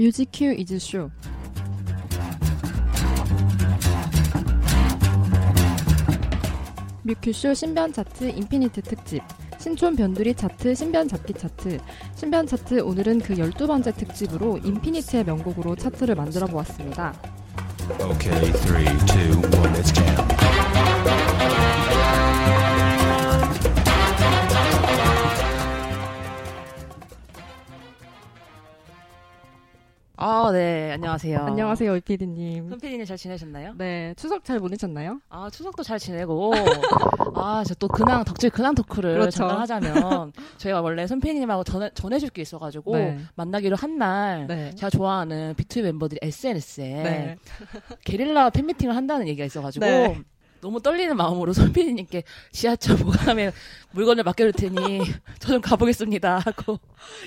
Music Q is show. 뮤큐쇼 신변 차트 인피니트 특집. 신촌 변두리 차트 신변 잡기 차트. 신변 차트 오늘은 그 12번째 특집으로 인피니트의 명곡으로 차트를 만들어 보았습니다. Okay, three, two, one, 아, 네, 안녕하세요. 안녕하세요, 이피디님. 손PD님 잘 지내셨나요? 네, 추석 잘 보내셨나요? 아, 추석도 잘 지내고, 아, 저 또 근황, 덕질 근황 토크를 그렇죠. 잠깐 하자면, 저희가 원래 손PD님하고 전해, 전해줄 게 있어가지고, 네. 만나기로 한 날, 네. 제가 좋아하는 B2B 멤버들이 SNS에 네. 게릴라 팬미팅을 한다는 얘기가 있어가지고, 네. 너무 떨리는 마음으로 손PD님께 지하철 보관함에 물건을 맡겨줄 테니, 저 좀 가보겠습니다. 하고,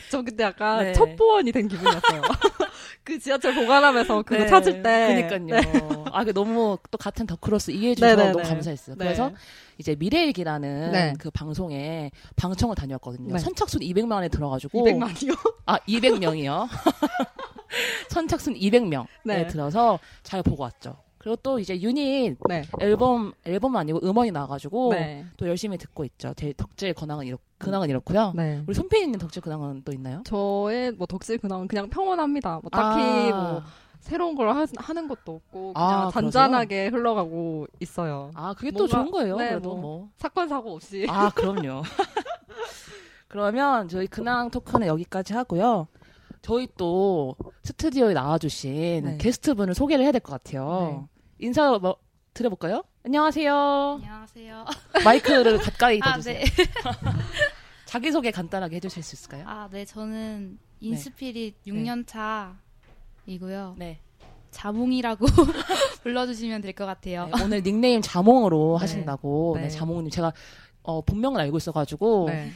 저 그때 약간 네. 첩보원이 된 기분이었어요. 그 지하철 보관하면서 그거 네, 찾을 때. 그니까요. 아, 그 너무 또 같은 덕크로스 이해해주셔서. 너무 감사했어요. 네. 그래서 이제 미래일기라는 네. 그 방송에 방청을 다녀왔거든요. 네. 선착순 200만에 들어가지고 200만이요? 아 200명이요. 선착순 200명에 네. 들어서 잘 보고 왔죠. 그리고 또 이제 유닛 네. 앨범 앨범 아니고 음원이 나와가지고 네. 또 열심히 듣고 있죠. 제 덕질 근황은 이렇 근황은 이렇고요. 네. 우리 손피디님 덕질 근황은 또 있나요? 저의 뭐 덕질 근황은 그냥 평온합니다. 뭐 딱히 아, 뭐 새로운 걸 하, 하는 것도 없고 그냥 아, 잔잔하게 흘러가고 있어요. 아 그게 또 뭔가- 좋은 거예요. 네, 그래도 뭐. 뭐. 사건 사고 없이. 아, 그럼요. 그러면 저희 근황 토크는 여기까지 하고요. 저희 또 스튜디오에 나와주신 네. 게스트분을 소개를 해야 될 것 같아요. 인사 뭐 드려볼까요? 안녕하세요. 안녕하세요. 마이크를 가까이 아, 대주세요. 네. 자기소개 간단하게 해주실 수 있을까요? 아, 네. 저는 인스피릿 6년 차이고요. 네. 자몽이라고 불러주시면 될 것 같아요. 네, 오늘 닉네임 자몽으로 네. 하신다고. 네. 네. 자몽님. 제가 어, 본명을 알고 있어가지고 네.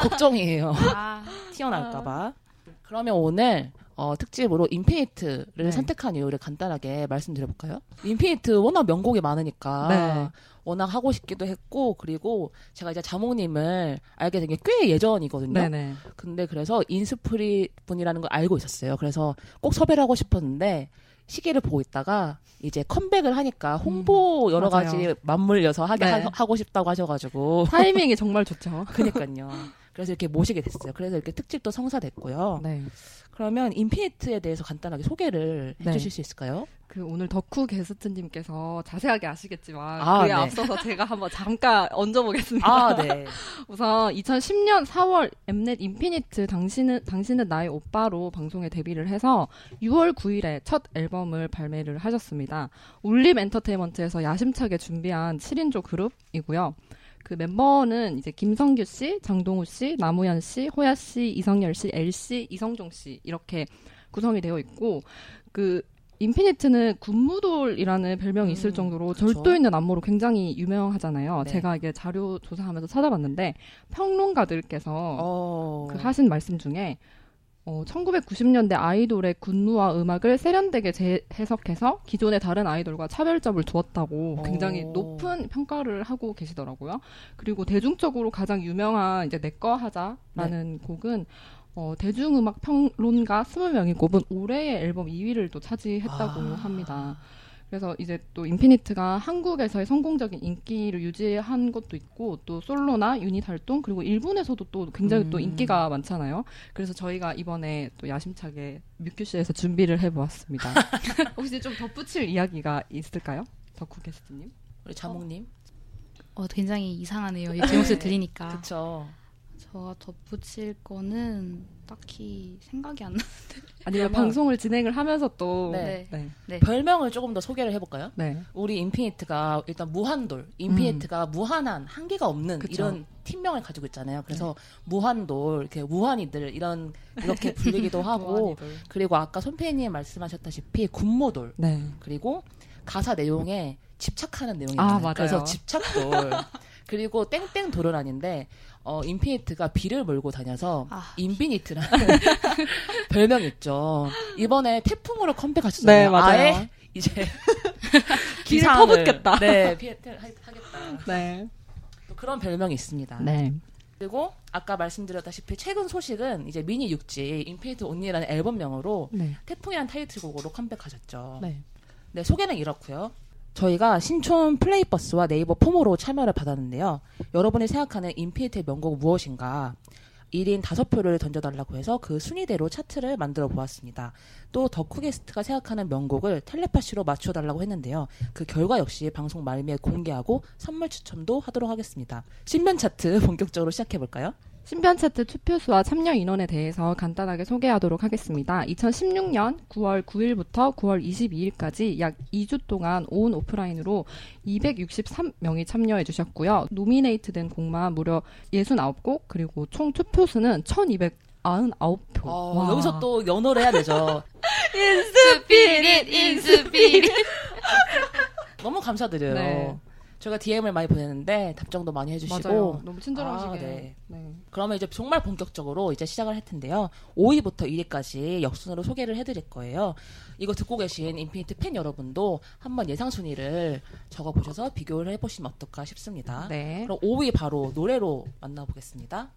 걱정이에요. 아, 튀어나올까봐. 그러면 오늘 어, 특집으로 인피니트를 네. 선택한 이유를 간단하게 말씀드려볼까요? 인피니트 워낙 명곡이 많으니까 네. 워낙 하고 싶기도 했고 그리고 제가 이제 자몽님을 알게 된 게 꽤 예전이거든요. 네네. 근데 그래서 인스피릿 분이라는 걸 알고 있었어요. 그래서 꼭 섭외를 하고 싶었는데 시기를 보고 있다가 이제 컴백을 하니까 홍보 여러 음, 맞아요. 가지 맞물려서 하게 네. 하, 하고 싶다고 하셔가지고 타이밍이 정말 좋죠. 그니까요. 그래서 이렇게 모시게 됐어요. 그래서 이렇게 특집도 성사됐고요. 네. 그러면 인피니트에 대해서 간단하게 소개를 네. 해주실 수 있을까요? 그 오늘 덕후 게스트님께서 자세하게 아시겠지만 아, 그에 네. 앞서서 제가 한번 잠깐 얹어보겠습니다. 아, 네. 우선 2010년 4월 엠넷 인피니트 당신은 당신은 나의 오빠로 방송에 데뷔를 해서 6월 9일에 첫 앨범을 발매를 하셨습니다. 울림 엔터테인먼트에서 야심차게 준비한 7인조 그룹이고요. 그 멤버는 이제 김성규 씨, 장동우 씨, 남우현 씨, 호야 씨, 이성열 씨, 엘 씨, 이성종 씨 이렇게 구성이 되어 있고 그 인피니트는 군무돌이라는 별명이 있을 음, 정도로 그쵸. 절도 있는 안무로 굉장히 유명하잖아요. 네. 제가 이게 자료 조사하면서 찾아봤는데 평론가들께서 어. 그 하신 말씀 중에 어, 1990년대 아이돌의 군무와 음악을 세련되게 재해석해서 기존의 다른 아이돌과 차별점을 두었다고 굉장히 오. 높은 평가를 하고 계시더라고요. 그리고 대중적으로 가장 유명한 이제 내꺼 하자라는 곡은 어, 대중음악 평론가 20명이 꼽은 올해의 앨범 2위를 또 차지했다고 아. 합니다. 그래서 이제 또 인피니트가 한국에서의 성공적인 인기를 유지한 것도 있고 또 솔로나 유닛 활동 그리고 일본에서도 또 굉장히 또 음. 인기가 많잖아요. 그래서 저희가 이번에 또 야심차게 뮤큐씨에서 준비를 해보았습니다. 혹시 좀 덧붙일 이야기가 있을까요? 덕후 게스트님? 우리 자몽님. 어, 굉장히 이상하네요. 이 제목을 들으니까. 그 쵸. 저 덧붙일 거는 딱히 생각이 안 나. 아니면 방송을 진행을 하면서 또 네. 네. 네. 별명을 조금 더 소개를 해볼까요? 네. 우리 인피니트가 일단 무한돌, 인피니트가 무한한 한계가 없는 음. 그쵸. 네. 이런 팀명을 가지고 있잖아요. 그래서 무한돌, 이렇게 무한이들 이런 이렇게 불리기도 하고. 그리고 아까 손페이님 말씀하셨다시피 군무돌 네. 그리고 가사 내용에 집착하는 내용이 아. 맞아요. 그래서 집착돌 그리고 땡땡돌은 아닌데 어 인피니트가 비를 몰고 다녀서 아. 인비니트라는 별명이 있죠. 이번에 태풍으로 컴백하셨잖아요. 네, 맞아요. 아예 이제 비를 기상을 퍼붓겠다. 네, 피, 하- 하겠다. 네. 또 그런 별명이 있습니다. 네. 그리고 아까 말씀드렸다시피 최근 소식은 이제 미니 6집 인피니트 Only라는 앨범명으로 네. 태풍이라는 타이틀곡으로 컴백하셨죠. 네. 네, 소개는 이렇고요. 저희가 신촌 플레이버스와 네이버 폼으로 참여를 받았는데요. 여러분이 생각하는 인피니트의 명곡 무엇인가? 1인 5표를 던져달라고 해서 그 순위대로 차트를 만들어 보았습니다. 또 덕후게스트가 생각하는 명곡을 텔레파시로 맞춰달라고 했는데요. 그 결과 역시 방송 말미에 공개하고 선물 추첨도 하도록 하겠습니다. 신변 차트 본격적으로 시작해볼까요? 신변 차트 투표수와 참여 인원에 대해서 간단하게 소개하도록 하겠습니다. 2016년 9월 9일부터 9월 22일까지 약 2주 동안 온 오프라인으로 263명이 참여해 주셨고요. 노미네이트된 곡만 무려 69곡, 그리고 총 투표수는 1299표. 어, 여기서 또 연호를 해야 되죠. 인스피릿 인스피릿. 너무 감사드려요. 네. 저희가 DM을 많이 보냈는데 답장도 많이 해주시고 맞아요. 너무 친절하시게. 아, 네. 네. 그러면 이제 정말 본격적으로 이제 시작을 할 텐데요. 5위부터 1위까지 역순으로 소개를 해드릴 거예요. 이거 듣고 계신 인피니트 팬 여러분도 한번 예상 순위를 적어 보셔서 비교를 해보시면 어떨까 싶습니다. 네. 그럼 5위 바로 노래로 만나보겠습니다.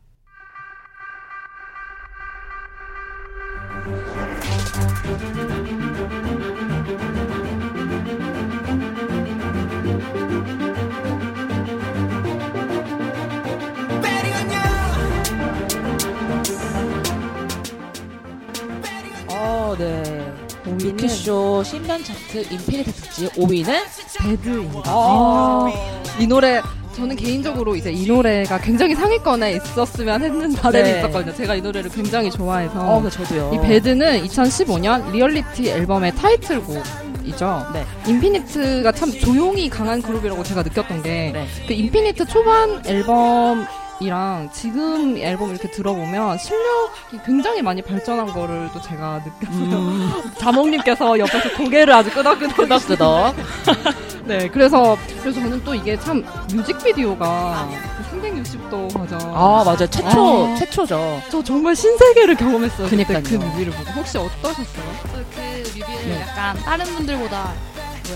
5위는 뮤큐쇼 신변 차트 인피니트 특집 5위는 Bad입니다. 아. 이 노래 저는 개인적으로 이제 이 노래가 굉장히 상위권에 있었으면 했는 바람이 네. 있었거든요. 제가 이 노래를 굉장히 좋아해서 어, 네, 저도요. 이 Bad는 2015년 리얼리티 앨범의 타이틀곡이죠. 네. 인피니트가 참 조용히 강한 그룹이라고 제가 느꼈던 게 네. 그 인피니트 초반 앨범 이랑 지금 앨범 이렇게 들어보면 실력이 굉장히 많이 발전한 거를 또 제가 느꼈어요. 음, 자몽님께서 옆에서 고개를 아주 끄덕끄덕 끄덕끄덕. 네, 그래서 그래서 저는 또 이게 참 뮤직비디오가 360도 버전. 아, 맞아요. 최초, 아. 최초죠. 저 정말 신세계를 경험했어요. 그때 그니까요. 그 뮤비를 보고 혹시 어떠셨어요? 그 뮤비를 네. 약간 다른 분들보다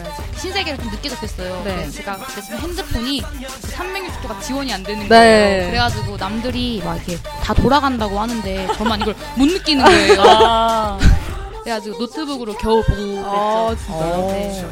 뭐야 신세계를 좀 늦게 접했어요. 네. 네. 제가 그때 지금 핸드폰이 360도가 지원이 안 되는 네. 거예요. 그래가지고 남들이 막 이렇게 다 돌아간다고 하는데 저만 이걸 못 느끼는 거예요. 아, 그래가지고 노트북으로 겨우 보고 그랬죠. 진짜요? 네.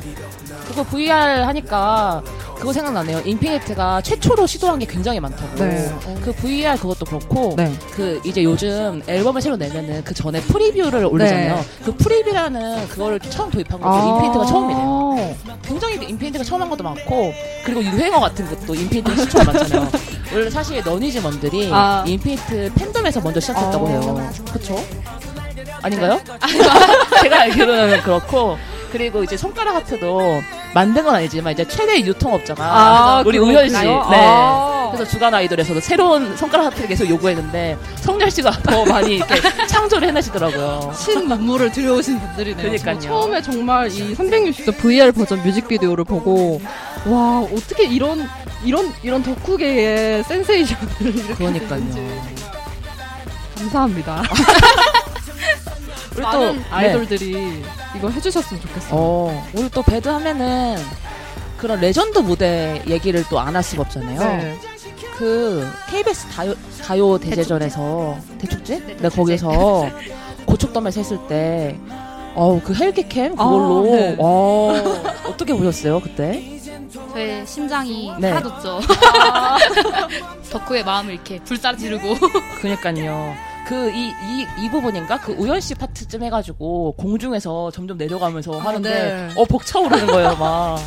그거 VR 하니까 그거 생각나네요. 인피니트가 최초로 시도한 게 굉장히 많다고. 네. 그 VR 그것도 그렇고 네. 그 이제 요즘 앨범을 새로 내면은 그 전에 프리뷰를 올리잖아요. 네. 그 프리뷰라는 그거를 처음 도입한 것도 아. 인피니트가 처음이래요. 굉장히 인피니트가 처음 한 것도 많고 그리고 유행어 같은 것도 인피니트 시초가 많잖아요. 원래 사실 너니즈먼들이 아. 인피니트 팬덤에서 먼저 시작했다고 아. 해요. 그렇죠? 아닌가요? 제가 알기로는 그렇고 그리고 이제 손가락 하트도 만든 건 아니지만 이제 최대 유통업자가 아, 우리. 우현 씨. 네. 아. 그래서 주간 아이돌에서도 새로운 손가락 하트를 계속 요구했는데 성렬 씨가 더 많이 이렇게 창조를 해내시더라고요. 신 눈물을 들여오신 분들이네요. 그러니까요. 저 처음에 정말 이 360도 VR 버전 뮤직비디오를 보고 와 어떻게 이런 이런 이런 덕후계의 센세이션을 이렇게 그러니까요. 감사합니다. 우리 많은 네. 아이돌들이 이거 해주셨으면 좋겠어요. 어, 우리 또 Bad 하면은 그런 레전드 무대 얘기를 또 안 할 수가 없잖아요. 네. 그 KBS 가요, 가요 대제전에서 대축제? 네, 네, 대축제. 거기서 고척돔에서 했을 때 어우 그 헬기캠 그걸로 아, 네. 어, 어떻게 보셨어요 그때? 저의 심장이 네. 사라졌죠. 덕후의 마음을 이렇게 불사르 지르고 그니까요. 그 이 이 이 부분인가 그 우연 씨 파트쯤 해가지고 공중에서 점점 내려가면서 하는데 네. 어 벅차오르는 거예요 막.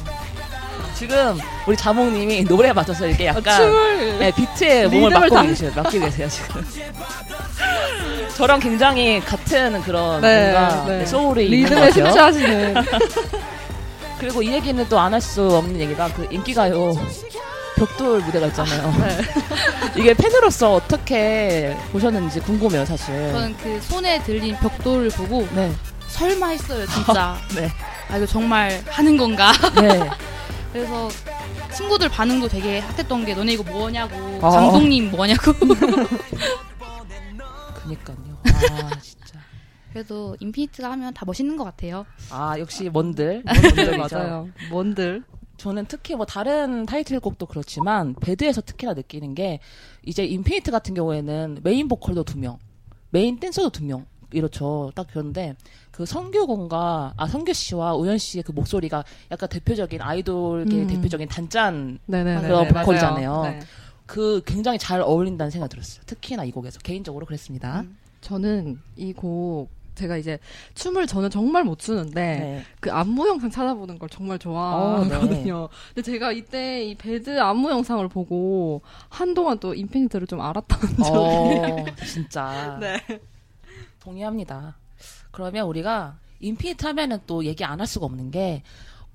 지금 우리 자몽님이 노래에 맞춰서 이렇게 약간 아, 춤을 네, 비트에 몸을 맡고 당- 계세요. 맡기고 계세요, 지금. 저랑 굉장히 같은 그런 네, 뭔가 네. 소울이 있는 것 리듬에. 심취하시는 그리고 이 얘기는 또 안 할 수 없는 얘기가 그 인기가요. 벽돌 무대가 있잖아요. 네. 이게 팬으로서 어떻게 보셨는지 궁금해요, 사실. 저는 그 손에 들린 벽돌을 보고 네, 설마 했어요 진짜. 네, 아 이거 정말 하는 건가? 네. 그래서 친구들 반응도 되게 핫했던 게 너네 이거 뭐냐고 아. 감독님 뭐냐고 그니까요. 아, 진짜. 그래도 인피니트가 하면 다 멋있는 것 같아요 아, 역시 뭔들. 네, 뭔들이죠. 맞아요. 뭔들 저는 특히 뭐 다른 타이틀곡도 그렇지만 Bad에서 특히나 느끼는 게 이제 인피니트 같은 경우에는 메인 보컬도 두 명, 메인 댄서도 두 명. 이렇죠. 딱 그런데 그 성규군과 아 성규 씨와 우현 씨의 그 목소리가 약간 대표적인 아이돌계 음. 대표적인 단짠 네네. 그런 보컬이잖아요. 네. 그 굉장히 잘 어울린다는 생각이 들었어요. 특히나 이 곡에서 개인적으로 그랬습니다. 음. 저는 이 곡 제가 이제 춤을 저는 정말 못 추는데 네. 그 안무 영상 찾아보는 걸 정말 좋아하거든요. 근데 제가 이때 이 Bad 안무 영상을 보고 한동안 또 인피니트를 좀 앓았던 적이 어, 진짜. 네. 동의합니다. 그러면 우리가 인피니트 하면은 또 얘기 안 할 수가 없는 게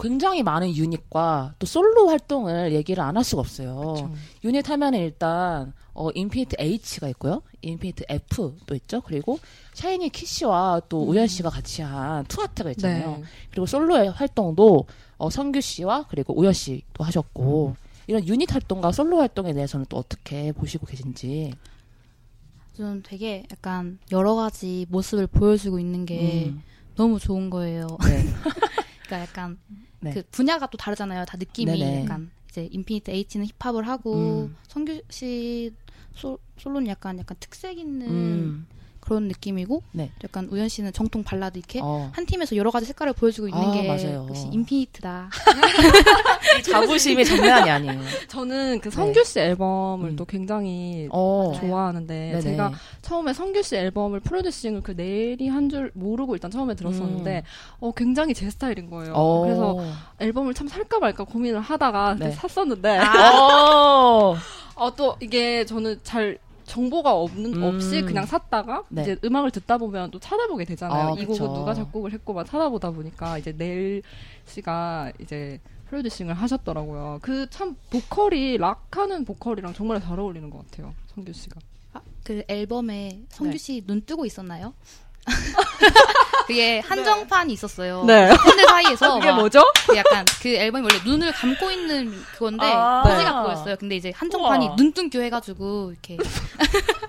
굉장히 많은 유닛과 또 솔로 활동을 얘기를 안 할 수가 없어요. 그렇죠. 유닛 하면은 일단 어 인피니트 H가 있고요. 인피니트 F도 있죠. 그리고 샤이니 키씨와 또 우현 씨가 같이 한 투하트가 있잖아요. 네. 그리고 솔로의 활동도 어, 성규 씨와 그리고 우현 씨도 하셨고 이런 유닛 활동과 솔로 활동에 대해서는 또 어떻게 보시고 계신지. 저는 되게 약간 여러 가지 모습을 보여주고 있는 게 음, 너무 좋은 거예요. 네. 그러니까 약간 네. 그 분야가 또 다르잖아요. 다 느낌이 네네. 약간 이제 인피니트 H는 힙합을 하고 음. 성규 씨 솔, 솔로는 약간 약간 특색 있는 음, 그런 느낌이고 네. 약간 우연 씨는 정통 발라드 이렇게 어, 한 팀에서 여러 가지 색깔을 보여주고 있는 아, 게 맞아요. 역시 인피니트다. 자부심이 장난이 아니에요. 저는 그 성규 씨 앨범을 음. 또 굉장히 어, 좋아하는데 네네. 제가 처음에 성규 씨 앨범을 프로듀싱을 그 내일이 한 줄 모르고 일단 처음에 들었었는데 어 굉장히 제 스타일인 거예요. 음. 어. 그래서 앨범을 참 살까 말까 고민을 하다가 네. 샀었는데 어. 어, 또 이게 저는 잘 정보가 없는 음. 없이 그냥 샀다가 네. 이제 음악을 듣다 보면 또 찾아보게 되잖아요. 아, 이. 곡은 누가 작곡을 했고 막 찾아보다 보니까 이제 네일 씨가 이제 프로듀싱을 하셨더라고요. 그 참 보컬이 락하는 보컬이랑 정말 잘 어울리는 것 같아요. 성규 씨가. 아, 그 앨범에 성규 네. 씨눈 뜨고 있었나요? 그게 한정판이 있었어요. 네. 팬들 사이에서 이게 막 뭐죠? 그 약간 그 앨범이 원래 눈을 감고 있는 그건데 아. 포즈가 그거였어요. 근데 이제 한정판이 우와. 눈뜬 교 해가지고 이렇게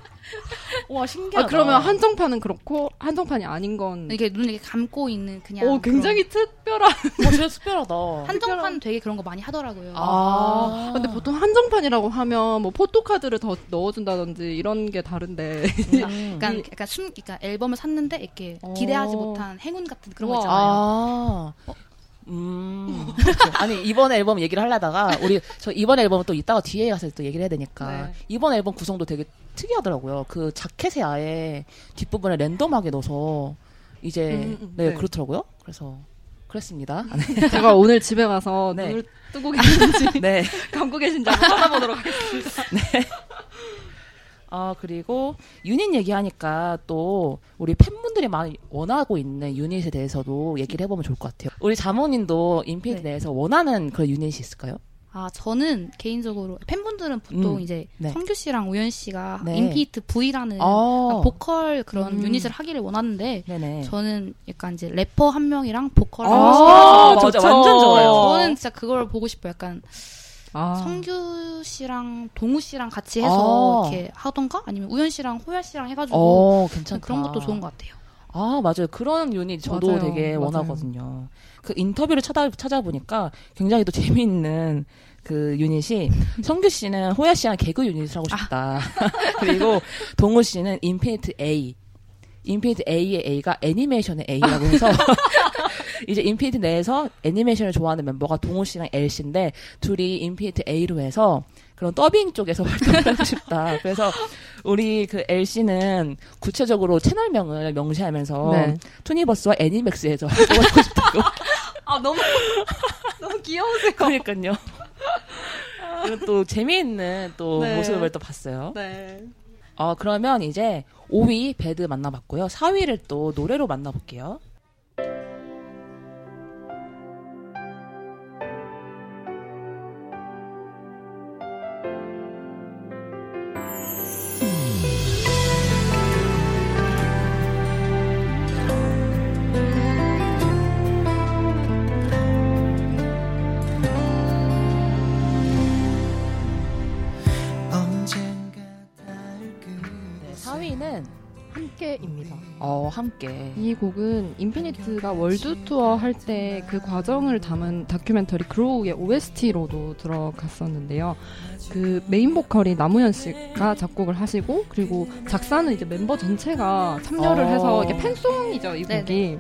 와 신기하다. 아, 그러면 한정판은 그렇고 한정판이 아닌 건 이렇게 눈을 이렇게 감고 있는 그냥 오, 굉장히 특별한. 어, 진짜 특별하다. 그런- 한정판 되게 그런 거 많이 하더라고요. 아. 근데 보통 한정판이라고 하면 뭐 포토카드를 더 넣어준다든지 이런 게 다른데. 음. 약간 약간 숨, 그러니까 앨범을 샀는데 이렇게 어. 기대하지 못한 행운 같은 그런 거. 있잖아요. 아. 음. 아니 이번 앨범 얘기를 하려다가 우리 저 이번 앨범은 또 이따가 뒤에 가서 또 얘기를 해야 되니까 네. 이번 앨범 구성도 되게 특이하더라고요. 그 자켓에 아예 뒷부분에 랜덤하게 넣어서 이제 음, 음, 네, 네. 그렇더라고요. 그래서 그랬습니다. 제가 오늘 집에 가서 네. 눈을 뜨고 계신지 네. 감고 계신지 한번 찾아보도록 하겠습니다. 아 그리고 유닛 얘기하니까 또 우리 팬분들이 많이 원하고 있는 유닛에 대해서도 얘기를 해보면 좋을 것 같아요. 우리 자모님도 인피니트 네. 내에서 원하는 그런 유닛이 있을까요? 아 저는 개인적으로 팬분들은 보통 음, 이제 네. 성규 씨랑 우현 씨가 네. 인피니트 V라는 아, 보컬 그런 음. 유닛을 하기를 원하는데 네네. 저는 약간 이제 래퍼 한 명이랑 보컬 한 아, 명씩 맞아. 완전 좋아요. 저는 진짜 그걸 보고 싶어요. 약간 아, 성규 씨랑 동우 씨랑 같이 해서 아. 이렇게 하던가 아니면 우현 씨랑 호야 씨랑 해가지고 어. 그런 것도 좋은 것 같아요. 아, 맞아요. 그런 유닛 저도 맞아요. 되게. 원하거든요. 그 인터뷰를 찾아, 찾아보니까 굉장히 또 재미있는 그 유닛이 성규 씨는 호야 씨랑 개그 유닛을 하고 싶다. 그리고 동우 씨는 인피니트 A. 인피니트 A의 A가 애니메이션의 A라고 해서 이제 인피니트 내에서 애니메이션을 좋아하는 멤버가 동우 씨랑 L 씨인데 둘이 인피니트 A로 해서 그런 더빙 쪽에서 활동을 하고 싶다. 그래서 우리 그 L 씨는 구체적으로 채널명을 명시하면서 네. 투니버스와 애니맥스에서 활동하고 싶다고. 아 너무 너무 귀여우세요. 그러니까요. 이런 또 재미있는 또 네. 모습을 또 봤어요. 네. 어, 그러면 이제 5위 배드 만나봤고요. 4위를 또 노래로 만나볼게요. 4위는 함께입니다. 어, 함께. 이 곡은 인피니트가 월드 투어 할 때 그 과정을 담은 다큐멘터리 Grow의 OST로도 들어갔었는데요. 그 메인 보컬이 남우현 씨가 작곡을 하시고 그리고 작사는 이제 멤버 전체가 참여를 어. 해서 이게 팬송이죠 이 네네. 곡이.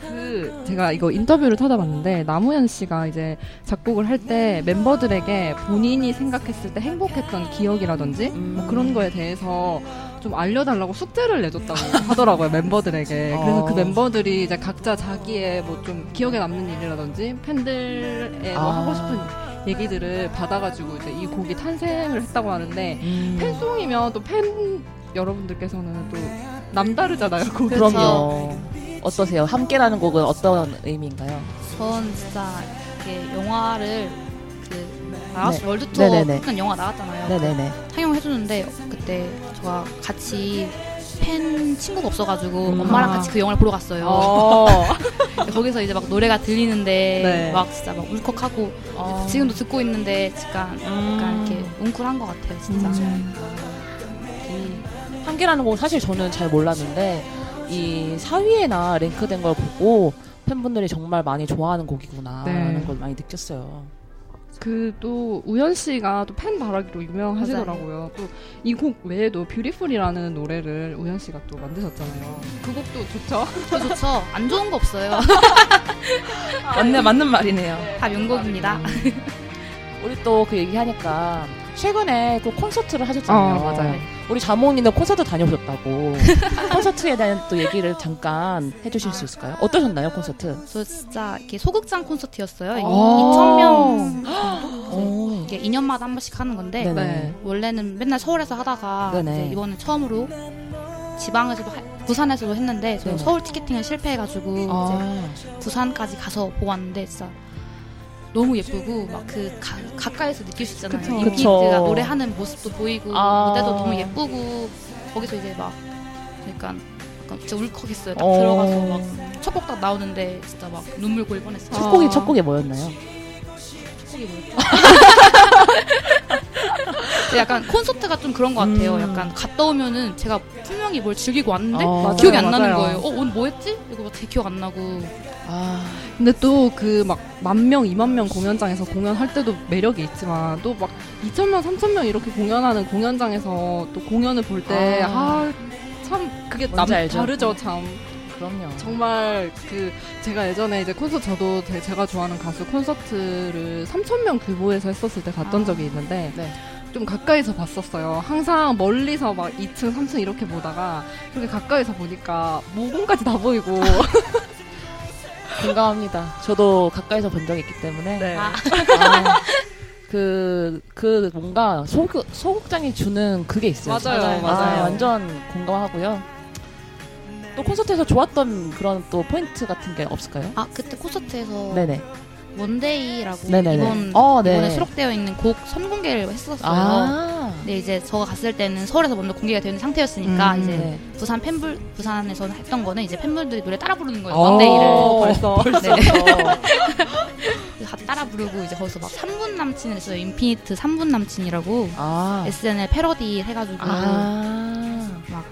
그 제가 이거 인터뷰를 찾아봤는데 남우현 씨가 이제 작곡을 할 때 멤버들에게 본인이 생각했을 때 행복했던 기억이라든지 뭐 그런 거에 대해서 좀 알려달라고 숙제를 내줬다고 하더라고요 멤버들에게. 그래서 어. 그 멤버들이 이제 각자 자기의 뭐 좀 기억에 남는 일이라든지 팬들의 뭐 아. 하고 싶은 얘기들을 받아가지고 이제 이 곡이 탄생을 했다고 하는데 음. 팬송이면 또 팬 여러분들께서는 또 남다르잖아요. 곡이. 그렇죠. 그럼요. 어떠세요? 함께라는 곡은 어떤 의미인가요? 전 진짜 이렇게 영화를 그 마라스 네. 월드 투어 네네네. 끝난 영화 나왔잖아요. 네네네. 상영해주는데 그때 저가 같이 팬 친구가 없어가지고 음. 엄마랑 아. 같이 그 영화를 보러 갔어요. 어. 거기서 이제 막 노래가 들리는데 네. 막 진짜 막 울컥하고 어. 지금도 듣고 있는데 약간 약간 이렇게 웅크한 것 같아요, 진짜. 음. 이 함께라는 곡 사실 저는 잘 몰랐는데 이 4위에나 랭크된 걸 보고 팬분들이 정말 많이 좋아하는 곡이구나라는 네. 걸 많이 느꼈어요. 그 또 우연 씨가 또 팬 바라기로 유명하시더라고요. 또 이 곡 외에도 뷰티풀이라는 노래를 우연 씨가 또 만드셨잖아요. 그 곡도 좋죠. 저 좋죠. 안 좋은 거 없어요. 맞네, 맞는 말이네요. 다 명곡입니다. 우리 또 그 얘기하니까 최근에 그 콘서트를 하셨잖아요. 어, 맞아요. 우리 자몽님도 콘서트 다녀오셨다고. 콘서트에 대한 또 얘기를 잠깐 해주실 수 있을까요? 어떠셨나요, 콘서트? 저 진짜 이렇게 소극장 콘서트였어요. 오. 2,000명 오. 이게 2년마다 한 번씩 하는 건데 네네. 네. 원래는 맨날 서울에서 하다가. 이제 이번에 처음으로 지방에서도 하- 부산에서도 했는데 저희 네네. 서울 티켓팅을 실패해가지고 이제 아, 부산까지 가서 보고 왔는데 진짜 너무 예쁘고 막 그 가까이서 느낄 수 있잖아요. 그쵸. 인피니트가. 노래하는 모습도 보이고 아. 무대도 너무 예쁘고 거기서 이제 막 약간 약간 진짜 울컥했어요. 딱 어. 들어가서 막 첫 곡 딱 나오는데 진짜 막 눈물 고일 뻔했어요. 첫 아. 곡이 첫 곡이 뭐였나요? 첫 곡이 뭐였죠? 약간 콘서트가 좀 그런 것 같아요. 음. 약간 갔다 오면은 제가 분명히 뭘 즐기고 왔는데 어. 맞아요, 기억이 안 나는 맞아요. 거예요. 어, 오늘 뭐 했지? 이거 막 되게 기억 안 나고. 아, 근데 또 그 막 만 명, 이만 명 공연장에서 공연할 때도 매력이 있지만 또막 2천 명, 3천 명 이렇게 공연하는 공연장에서 또 공연을 볼때 아. 아참 그게 남 알죠? 다르죠 참 그럼요. 정말 그 제가 예전에 이제 콘서트 저도 제- 제가 좋아하는 가수 콘서트를 3천 명 규모에서 했었을 때 갔던 아. 적이 있는데 네. 좀 가까이서 봤었어요. 항상 멀리서 막 2층, 3층 이렇게 보다가 그렇게 가까이서 보니까 모공까지 다 보이고 공감합니다. 저도 가까이서 본 적이 있기 때문에. 네. 아. 아, 그, 그 뭔가 소극, 소극장이 주는 그게 있어요. 맞아요. 맞아요. 아, 완전 공감하고요. 또 콘서트에서 좋았던 그런 또 포인트 같은 게 없을까요? 아 그때 콘서트에서 네네. One Day라고 네네네. 이번 어, 네. 이번에 수록되어 있는 곡 선공개를 했었어요. 아. 근데 이제 저가 갔을 때는 서울에서 먼저 공개가 되는 상태였으니까 음, 이제 네. 부산 팬분 부산에서 했던 거는 이제 팬분들이 노래 따라 부르는 거예요. 어, One Day를 벌써 네. 다 따라 부르고 이제 거기서 막 3분 남친을 했어요. 인피니트 3분 남친이라고 아. SNL 패러디 해가지고 아. 막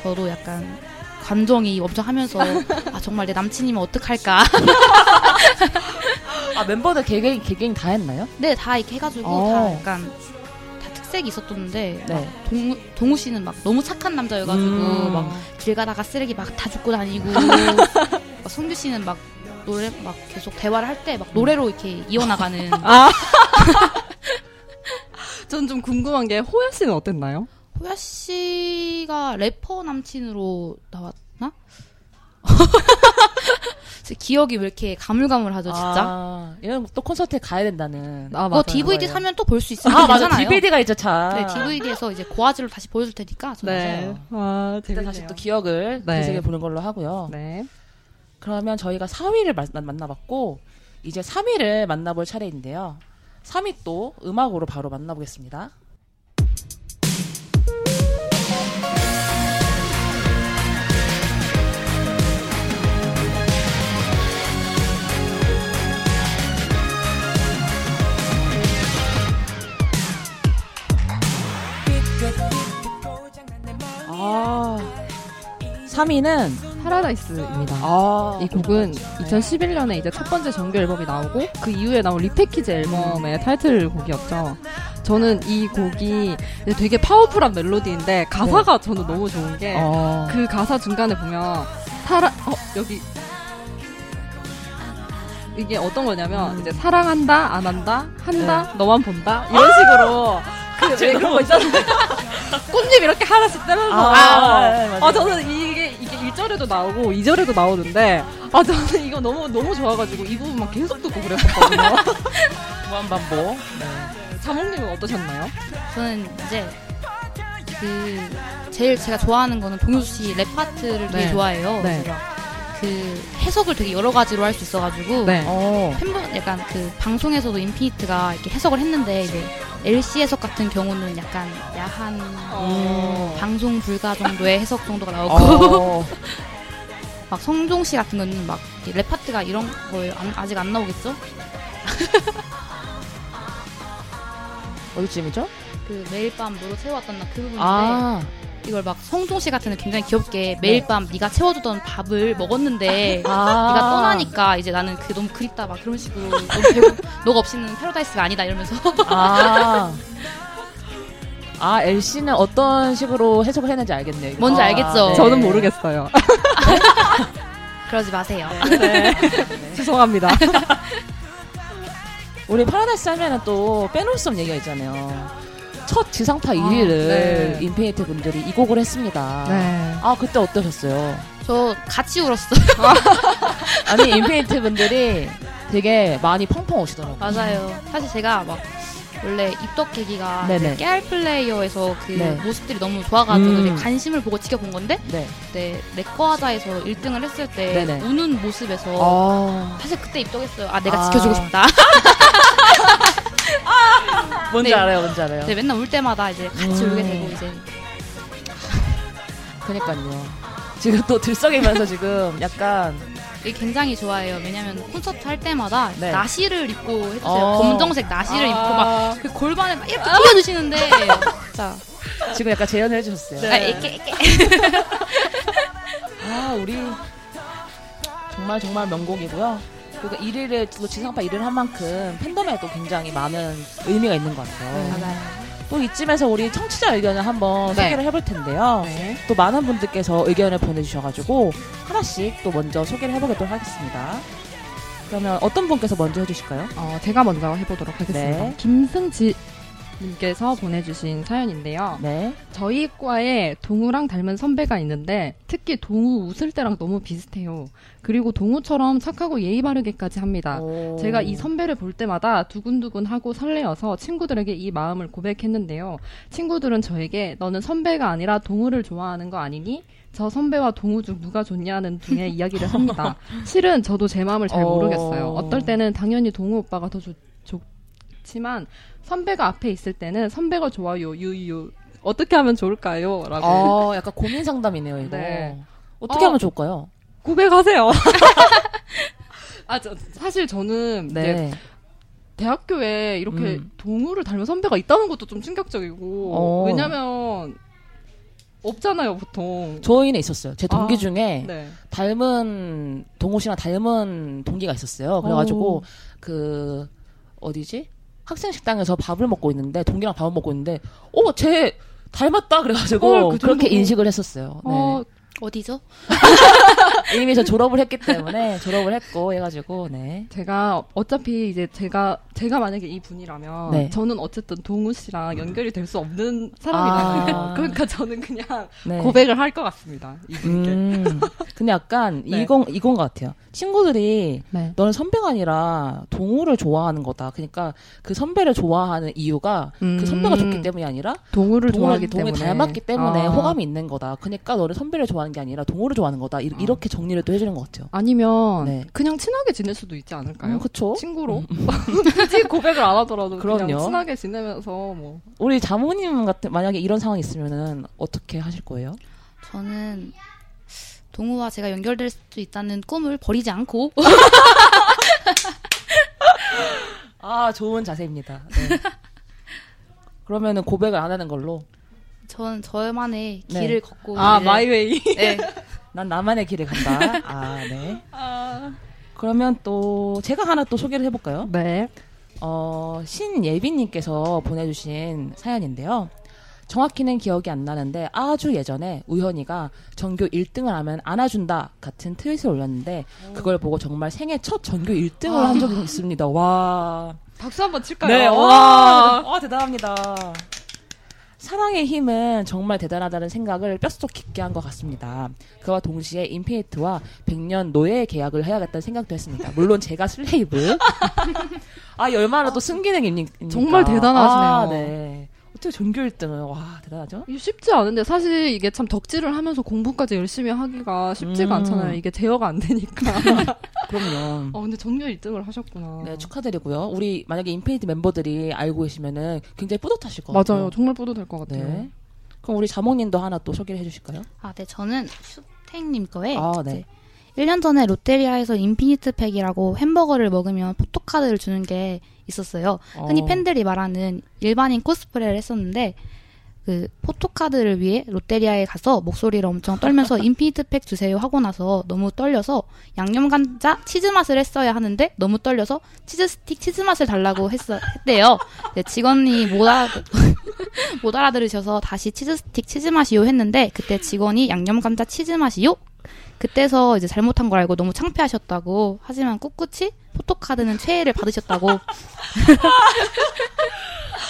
저도 약간 감정이 엄청 하면서 아 정말 내 남친이면 어떡할까 아, 멤버들 개개인, 개개인 다 했나요? 네다 이렇게 해가지고 어. 다 약간 다 특색이 있었던데 네. 막 동우, 동우 씨는 막 너무 착한 남자여가지고 음. 막길 가다가 쓰레기 막 다 줍고 다니고 막 성규 씨는 막 노래 막 계속 대화를 할 때 막 노래로 이렇게 이어나가는 아. 전 좀 궁금한 게 호야 씨는 어땠나요? 호야 씨가 래퍼 남친으로 나왔나? 제 기억이 왜 이렇게 가물가물하죠, 진짜? 아, 이런 또 콘서트에 가야 된다는. 아, 그거 DVD 거예요. 사면 또 볼 수 있으니까 아, 맞아. DVD가 있죠, 참. 네, DVD에서 이제 고화질로 다시 보여줄 테니까. 네. 아, 그때 재밌네요. 다시 또 기억을 네. 되새겨 보는 걸로 하고요. 네. 그러면 저희가 4위를 만나봤고 이제 3위를 만나볼 차례인데요. 3위 또 음악으로 바로 만나보겠습니다. 아, 3위는 파라다이스입니다. 아, 이 곡은 2011년에 이제 첫 번째 정규 앨범이 나오고 그 이후에 나온 리패키지 앨범의 타이틀곡이었죠. 저는 이 곡이 되게 파워풀한 멜로디인데 가사가 저는 너무 좋은 게 어. 그 가사 중간에 보면 사랑 어 여기 이게 어떤 거냐면 이제 사랑한다 안 한다 한다 너만 본다 이런 식으로 그 왜 그런 거 있잖아요 꽃잎 이렇게 하나씩 떼면서 아, 네, 맞아요. 아 저는 이게 이게 1절에도 나오고 2절에도 나오는데 아 저는 이거 너무 너무 좋아가지고 이 부분만 계속 듣고 그랬었거든요 무한반복. 네. 자몽님은 어떠셨나요? 저는 이제 그 제일 제가 좋아하는 거는 동효수 씨랩 파트를 되게 네. 좋아해요. 네. 그 해석을 되게 여러 가지로 할 수 있어가지고 네. 어. 팬분 약간 그 방송에서도 인피니트가 이렇게 해석을 했는데 이제 LC 해석 같은 경우는 약간 야한 어. 방송 불가 정도의 해석 정도가 나오고 어. 막 성종 씨 같은 거는 막 랩 파트가 이런 거에 안- 아직 안 나오겠죠? 어디쯤이죠? 그 매일 밤 너로 채워왔던 나그 부분인데 아, 이걸 막 성종 씨 같은 거 굉장히 귀엽게 매일 밤 네가 채워주던 밥을 먹었는데 아. 네가 떠나니까 이제 나는 그 너무 그립다 막 그런 식으로 너무 배고 너가 없이는 패러다이스가 아니다 이러면서 아. 아, L 씨는 어떤 식으로 해석을 했는지 알겠네요. 이거. 뭔지 아, 알겠죠? 네. 저는 모르겠어요 그러지 마세요. 네. 죄송합니다 우리 파라다이스 하면은 또 빼놓을 수 없는 얘기가 있잖아요. 첫 지상파 1위를 네. 인피니트 분들이 이 곡을 했습니다. 네. 아, 그때 어떠셨어요? 저 같이 울었어요. 아니, 인피니트 분들이 되게 많이 펑펑 오시더라고요. 맞아요. 사실 제가 막 원래 입덕 계기가 네네. 깨알 플레이어에서 그 네. 모습들이 너무 좋아가지고 음. 관심을 보고 지켜본 건데 네. 그때 내꺼 하자에서 1등을 했을 때 네네. 우는 모습에서 아, 사실 그때 입덕했어요. 아 내가 아. 지켜주고 싶다. 뭔지 네. 알아요, 뭔지 알아요. 네, 맨날 울 때마다 이제 같이 음. 울게 되고 이제 그니까요. 지금 또 들썩이면서 지금 약간 굉장히 좋아해요. 왜냐면 콘서트 할 때마다 네. 나시를 입고 해주세요. 어. 검정색 나시를 입고 막 아, 그 골반에 막 이렇게 띄워주시는데 진짜 지금 약간 재연을 해주셨어요. 네. 아, 이렇게 이렇게 아, 우리 정말 정말 명곡이고요. 그리고 1위를 또 지상파 1위를 한 만큼 팬덤에도 굉장히 많은 의미가 있는 것 같아요. 맞아요. 또 이쯤에서 우리 청취자 의견을 한번 네. 소개를 해볼 텐데요. 네. 또 많은 분들께서 의견을 보내주셔가지고 하나씩 또 먼저 소개를 해보도록 하겠습니다. 그러면 어떤 분께서 먼저 해주실까요? 어, 제가 먼저 해보도록 하겠습니다. 네. 김승지 님께서 보내주신 사연인데요. 네. 저희 과에 동우랑 닮은 선배가 있는데 특히 동우 웃을 때랑 너무 비슷해요. 그리고 동우처럼 착하고 예의 바르게까지 합니다. 오. 제가 이 선배를 볼 때마다 두근두근하고 설레어서 친구들에게 이 마음을 고백했는데요. 친구들은 저에게 너는 선배가 아니라 동우를 좋아하는 거 아니니? 저 선배와 동우 중 누가 좋냐는 등의 이야기를 합니다. 실은 저도 제 마음을 잘 어. 모르겠어요. 어떨 때는 당연히 동우 오빠가 더 좋, 좋지만 선배가 앞에 있을 때는 선배가 좋아요. 유유. 어떻게 하면 좋을까요? 라고. 어, 약간 고민 상담이네요, 이거. 네. 어떻게 어. 하면 좋을까요? 고백하세요. 아, 저, 사실 저는 이제 네. 대학교에 이렇게 음. 동우를 닮은 선배가 있다는 것도 좀 충격적이고 어. 왜냐면 없잖아요 보통 저희는 있었어요. 제 동기 아, 중에 네. 닮은 동호 씨랑 닮은 동기가 있었어요. 그래가지고 오. 그 어디지 학생 식당에서 밥을 먹고 있는데 동기랑 밥을 먹고 있는데 어 쟤 닮았다 그래가지고 헐, 그 그렇게? 인식을 했었어요. 네. 어, 어디죠? 이미 저 졸업을 했기 때문에 졸업을 했고 해가지고 네. 제가 어차피 이제 제가 제가 만약에 이 분이라면 네. 저는 어쨌든 동우 씨랑 연결이 될 수 없는 사람이잖아요. 아. 그러니까 저는 그냥 네. 고백을 할 것 같습니다. 이분께. 음, 근데 약간 네. 이건 이건 것 같아요. 친구들이 네. 너는 선배가 아니라 동우를 좋아하는 거다. 그러니까 그 선배를 좋아하는 이유가 음. 그 선배가 좋기 때문이 아니라 동우를 좋아하기 동우를 때문에 닮았기 때문에 아. 호감이 있는 거다. 그러니까 너를 선배를 좋아하는 게 아니라 동우를 좋아하는 거다. 이, 아. 이렇게 정리를 또 해주는 것 같아요. 아니면 네. 그냥 친하게 지낼 수도 있지 않을까요? 음, 그쵸? 친구로 굳이 고백을 안 하더라도 그냥 그럼요. 친하게 지내면서 뭐 우리 자모님 같은 만약에 이런 상황이 있으면은 어떻게 하실 거예요? 저는 동우와 제가 연결될 수 있다는 꿈을 버리지 않고 아 좋은 자세입니다. 네. 그러면은 고백을 안 하는 걸로. 전 저만의 네. 길을 걷고 아 이제- 마이웨이 네. 난 나만의 길을 간다. 아, 네. 그러면 또 제가 하나 또 소개를 해볼까요? 네. 어, 신예빈님께서 보내주신 사연인데요. 정확히는 기억이 안 나는데 아주 예전에 우현이가 전교 1등을 하면 안아준다 같은 트윗을 올렸는데 그걸 보고 정말 생애 첫 전교 1등을 아. 한 적이 있습니다. 와. 박수 한번 칠까요? 네, 와. 와, 와 대단합니다. 사랑의 힘은 정말 대단하다는 생각을 뼛속 깊게 한 것 같습니다. 그와 동시에 인피니트와 100년 노예 계약을 해야겠다는 생각도 했습니다. 물론 제가 슬레이브. 아, 이 얼마나 또 승기능입니까? 정말 대단하시네요. 아, 네. 어떻게 전교 1등을, 와, 대단하죠? 이게 쉽지 않은데 사실 이게 참 덕질을 하면서 공부까지 열심히 하기가 쉽지가 음. 않잖아요. 이게 제어가 안 되니까. 그럼요. 어 근데 전교 1등을 하셨구나. 네, 축하드리고요. 우리 만약에 인피니트 멤버들이 알고 계시면은 굉장히 뿌듯하실 것 같아요. 맞아요. 정말 뿌듯할 것 같아요. 네. 그럼 우리 자몽님도 하나 또 소개를 해주실까요? 아, 네, 저는 슈탱님 거에 아, 네. 이제 1년 전에 롯데리아에서 인피니트 팩이라고 햄버거를 먹으면 포토카드를 주는 게 있었어요. 흔히 어. 팬들이 말하는 일반인 코스프레를 했었는데 그 photo card를 위해 롯데리아에 가서 목소리를 엄청 떨면서 인피니트 팩 주세요 하고 나서 너무 떨려서 양념 감자 치즈 맛을 했어야 하는데 너무 떨려서 치즈 스틱 치즈 맛을 달라고 했어 했대요. 네, 직원이 못 알아 못 알아들으셔서 다시 치즈 스틱 치즈 맛이요 했는데 그때 직원이 양념 감자 치즈 맛이요 그때서 이제 잘못한 걸 알고 너무 창피하셨다고 하지만 꿋꿋이 photo card는 최애를 받으셨다고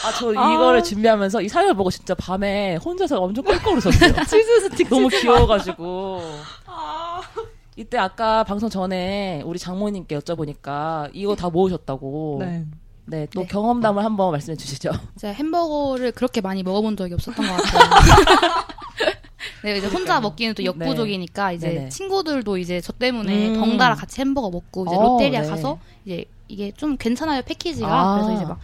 아, 저 이거를 준비하면서 이 사연을 보고 진짜 밤에 혼자서 엄청 꿀꺽 웃었어요. 치즈 스틱 너무 귀여워가지고. 이때 아까 방송 전에 우리 장모님께 여쭤보니까 이거 다 모으셨다고. 네. 네. 또 네. 경험담을 한번 말씀해 주시죠. 제가 햄버거를 그렇게 많이 먹어본 적이 없었던 것 같아요. 네, 이제 혼자 먹기는 또 역부족이니까 이제 네네. 친구들도 이제 저 때문에 음. 덩달아 같이 햄버거 먹고 이제 어, 롯데리아 네. 가서 이제 이게 좀 괜찮아요 패키지가 아. 그래서 이제 막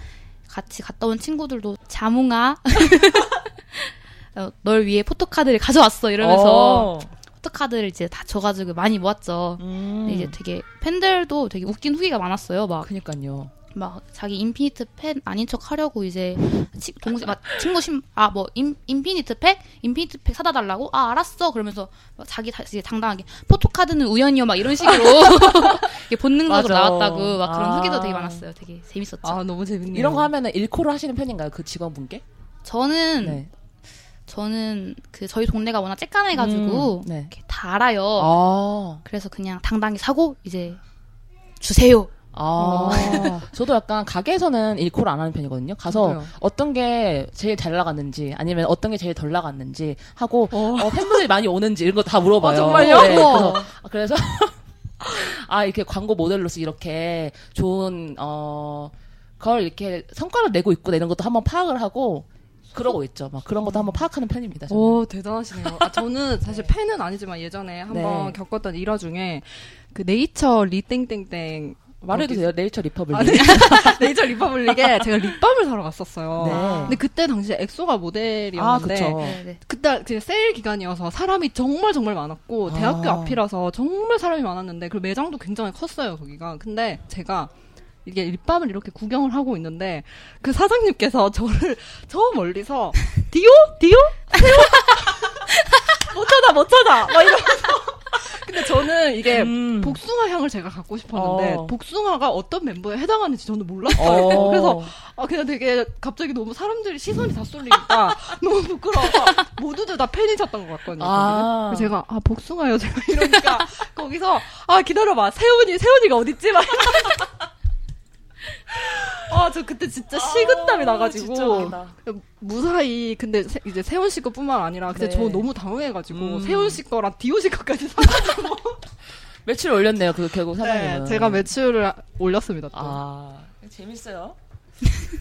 같이 갔다 온 친구들도 자몽아 어, 널 위해 photo card를 가져왔어 이러면서 어. photo card를 이제 다 줘가지고 많이 모았죠. 음. 근데 이제 되게 팬들도 되게 웃긴 후기가 많았어요. 막 그니까요. 막 자기 인피니트 팬 아닌 척 하려고 이제 치, 동생 막 친구 심아뭐 인피니트 팩 인피니트 팩 사다 달라고 아 알았어 그러면서 막 자기 다시 당당하게 photo card는 우현이요 막 이런 식으로 이게 본능적으로 맞아. 나왔다고 막 그런 아. 후기도 되게 많았어요 되게 재밌었죠 아 너무 재밌네요. 이런 거 하면은 일코를 하시는 편인가요? 그 직원분께? 저는 네. 저는 그 저희 동네가 워낙 쬐깐해가지고 음, 네. 다 알아요 아. 그래서 그냥 당당히 사고 이제 주세요 아. 저도 약간 가게에서는 일코를 안 하는 편이거든요. 가서 저도요. 어떤 게 제일 잘 나갔는지 아니면 어떤 게 제일 덜 나갔는지 하고 어. 어, 팬분들이 많이 오는지 이런 거 다 물어봐요. 어, 정말요? 네. 그래서, 아, 그래서 아 이렇게 광고 모델로서 이렇게 좋은 어걸 이렇게 성과를 내고 있구나 이런 것도 한번 파악을 하고 그러고 있죠. 막 그런 것도 한번 파악하는 편입니다. 저는. 오 대단하시네요. 아, 저는 사실 팬은 아니지만 예전에 한번 네. 겪었던 일화 중에 그 네이처 리땡땡땡 말해도 돼요. 네이처 리퍼블릭. 아, 네. 네이처 리퍼블릭에 제가 립밤을 사러 갔었어요. 네. 근데 그때 당시에 엑소가 아, 모델이었는데 그쵸. 네, 네. 그때 그 세일 기간이어서 사람이 정말 정말 많았고 아. 대학교 앞이라서 정말 사람이 많았는데 그 매장도 굉장히 컸어요 거기가. 근데 제가 이게 립밤을 이렇게 구경을 하고 있는데 그 사장님께서 저를 저 멀리서 디오 디오 디오 못 찾아 못 찾아 막 이러면서 근데 저는 이게 음. 복숭아 향을 제가 갖고 싶었는데 어. 복숭아가 어떤 멤버에 해당하는지 저는 몰랐어요. 어. 그래서 아 그냥 되게 갑자기 너무 사람들이 시선이 다 쏠리니까 너무 부끄러워서 모두들 다 팬이 셨던 것 같거든요. 아. 그래서 제가 아 복숭아요 제가 이러니까 거기서 아 기다려봐 세훈이 세훈이가 어딨지 막 아 저 그때 진짜 식은땀이 나가지고 진짜 웃기다. 무사히 근데 세- 이제 세훈 씨 거뿐만 아니라 근데 네. 저 너무 당황해가지고 음. 세훈 씨 거랑 디오 씨 거까지 사가지고 매출 올렸네요. 그 결국 네, 사장님은. 제가 매출을 올렸습니다. 또. 아 재밌어요.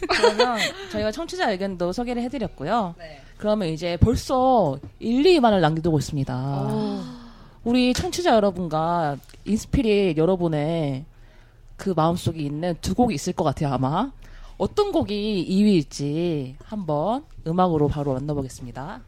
그러면 저희가 청취자 의견도 소개를 해드렸고요. 네. 그러면 이제 벌써 1, 2만을 남겨두고 있습니다. 오. 우리 청취자 여러분과 인스피릿 여러분의 그 마음속에 있는 두 곡이 있을 것 같아요, 아마. 어떤 곡이 2위일지 한번 음악으로 바로 만나보겠습니다.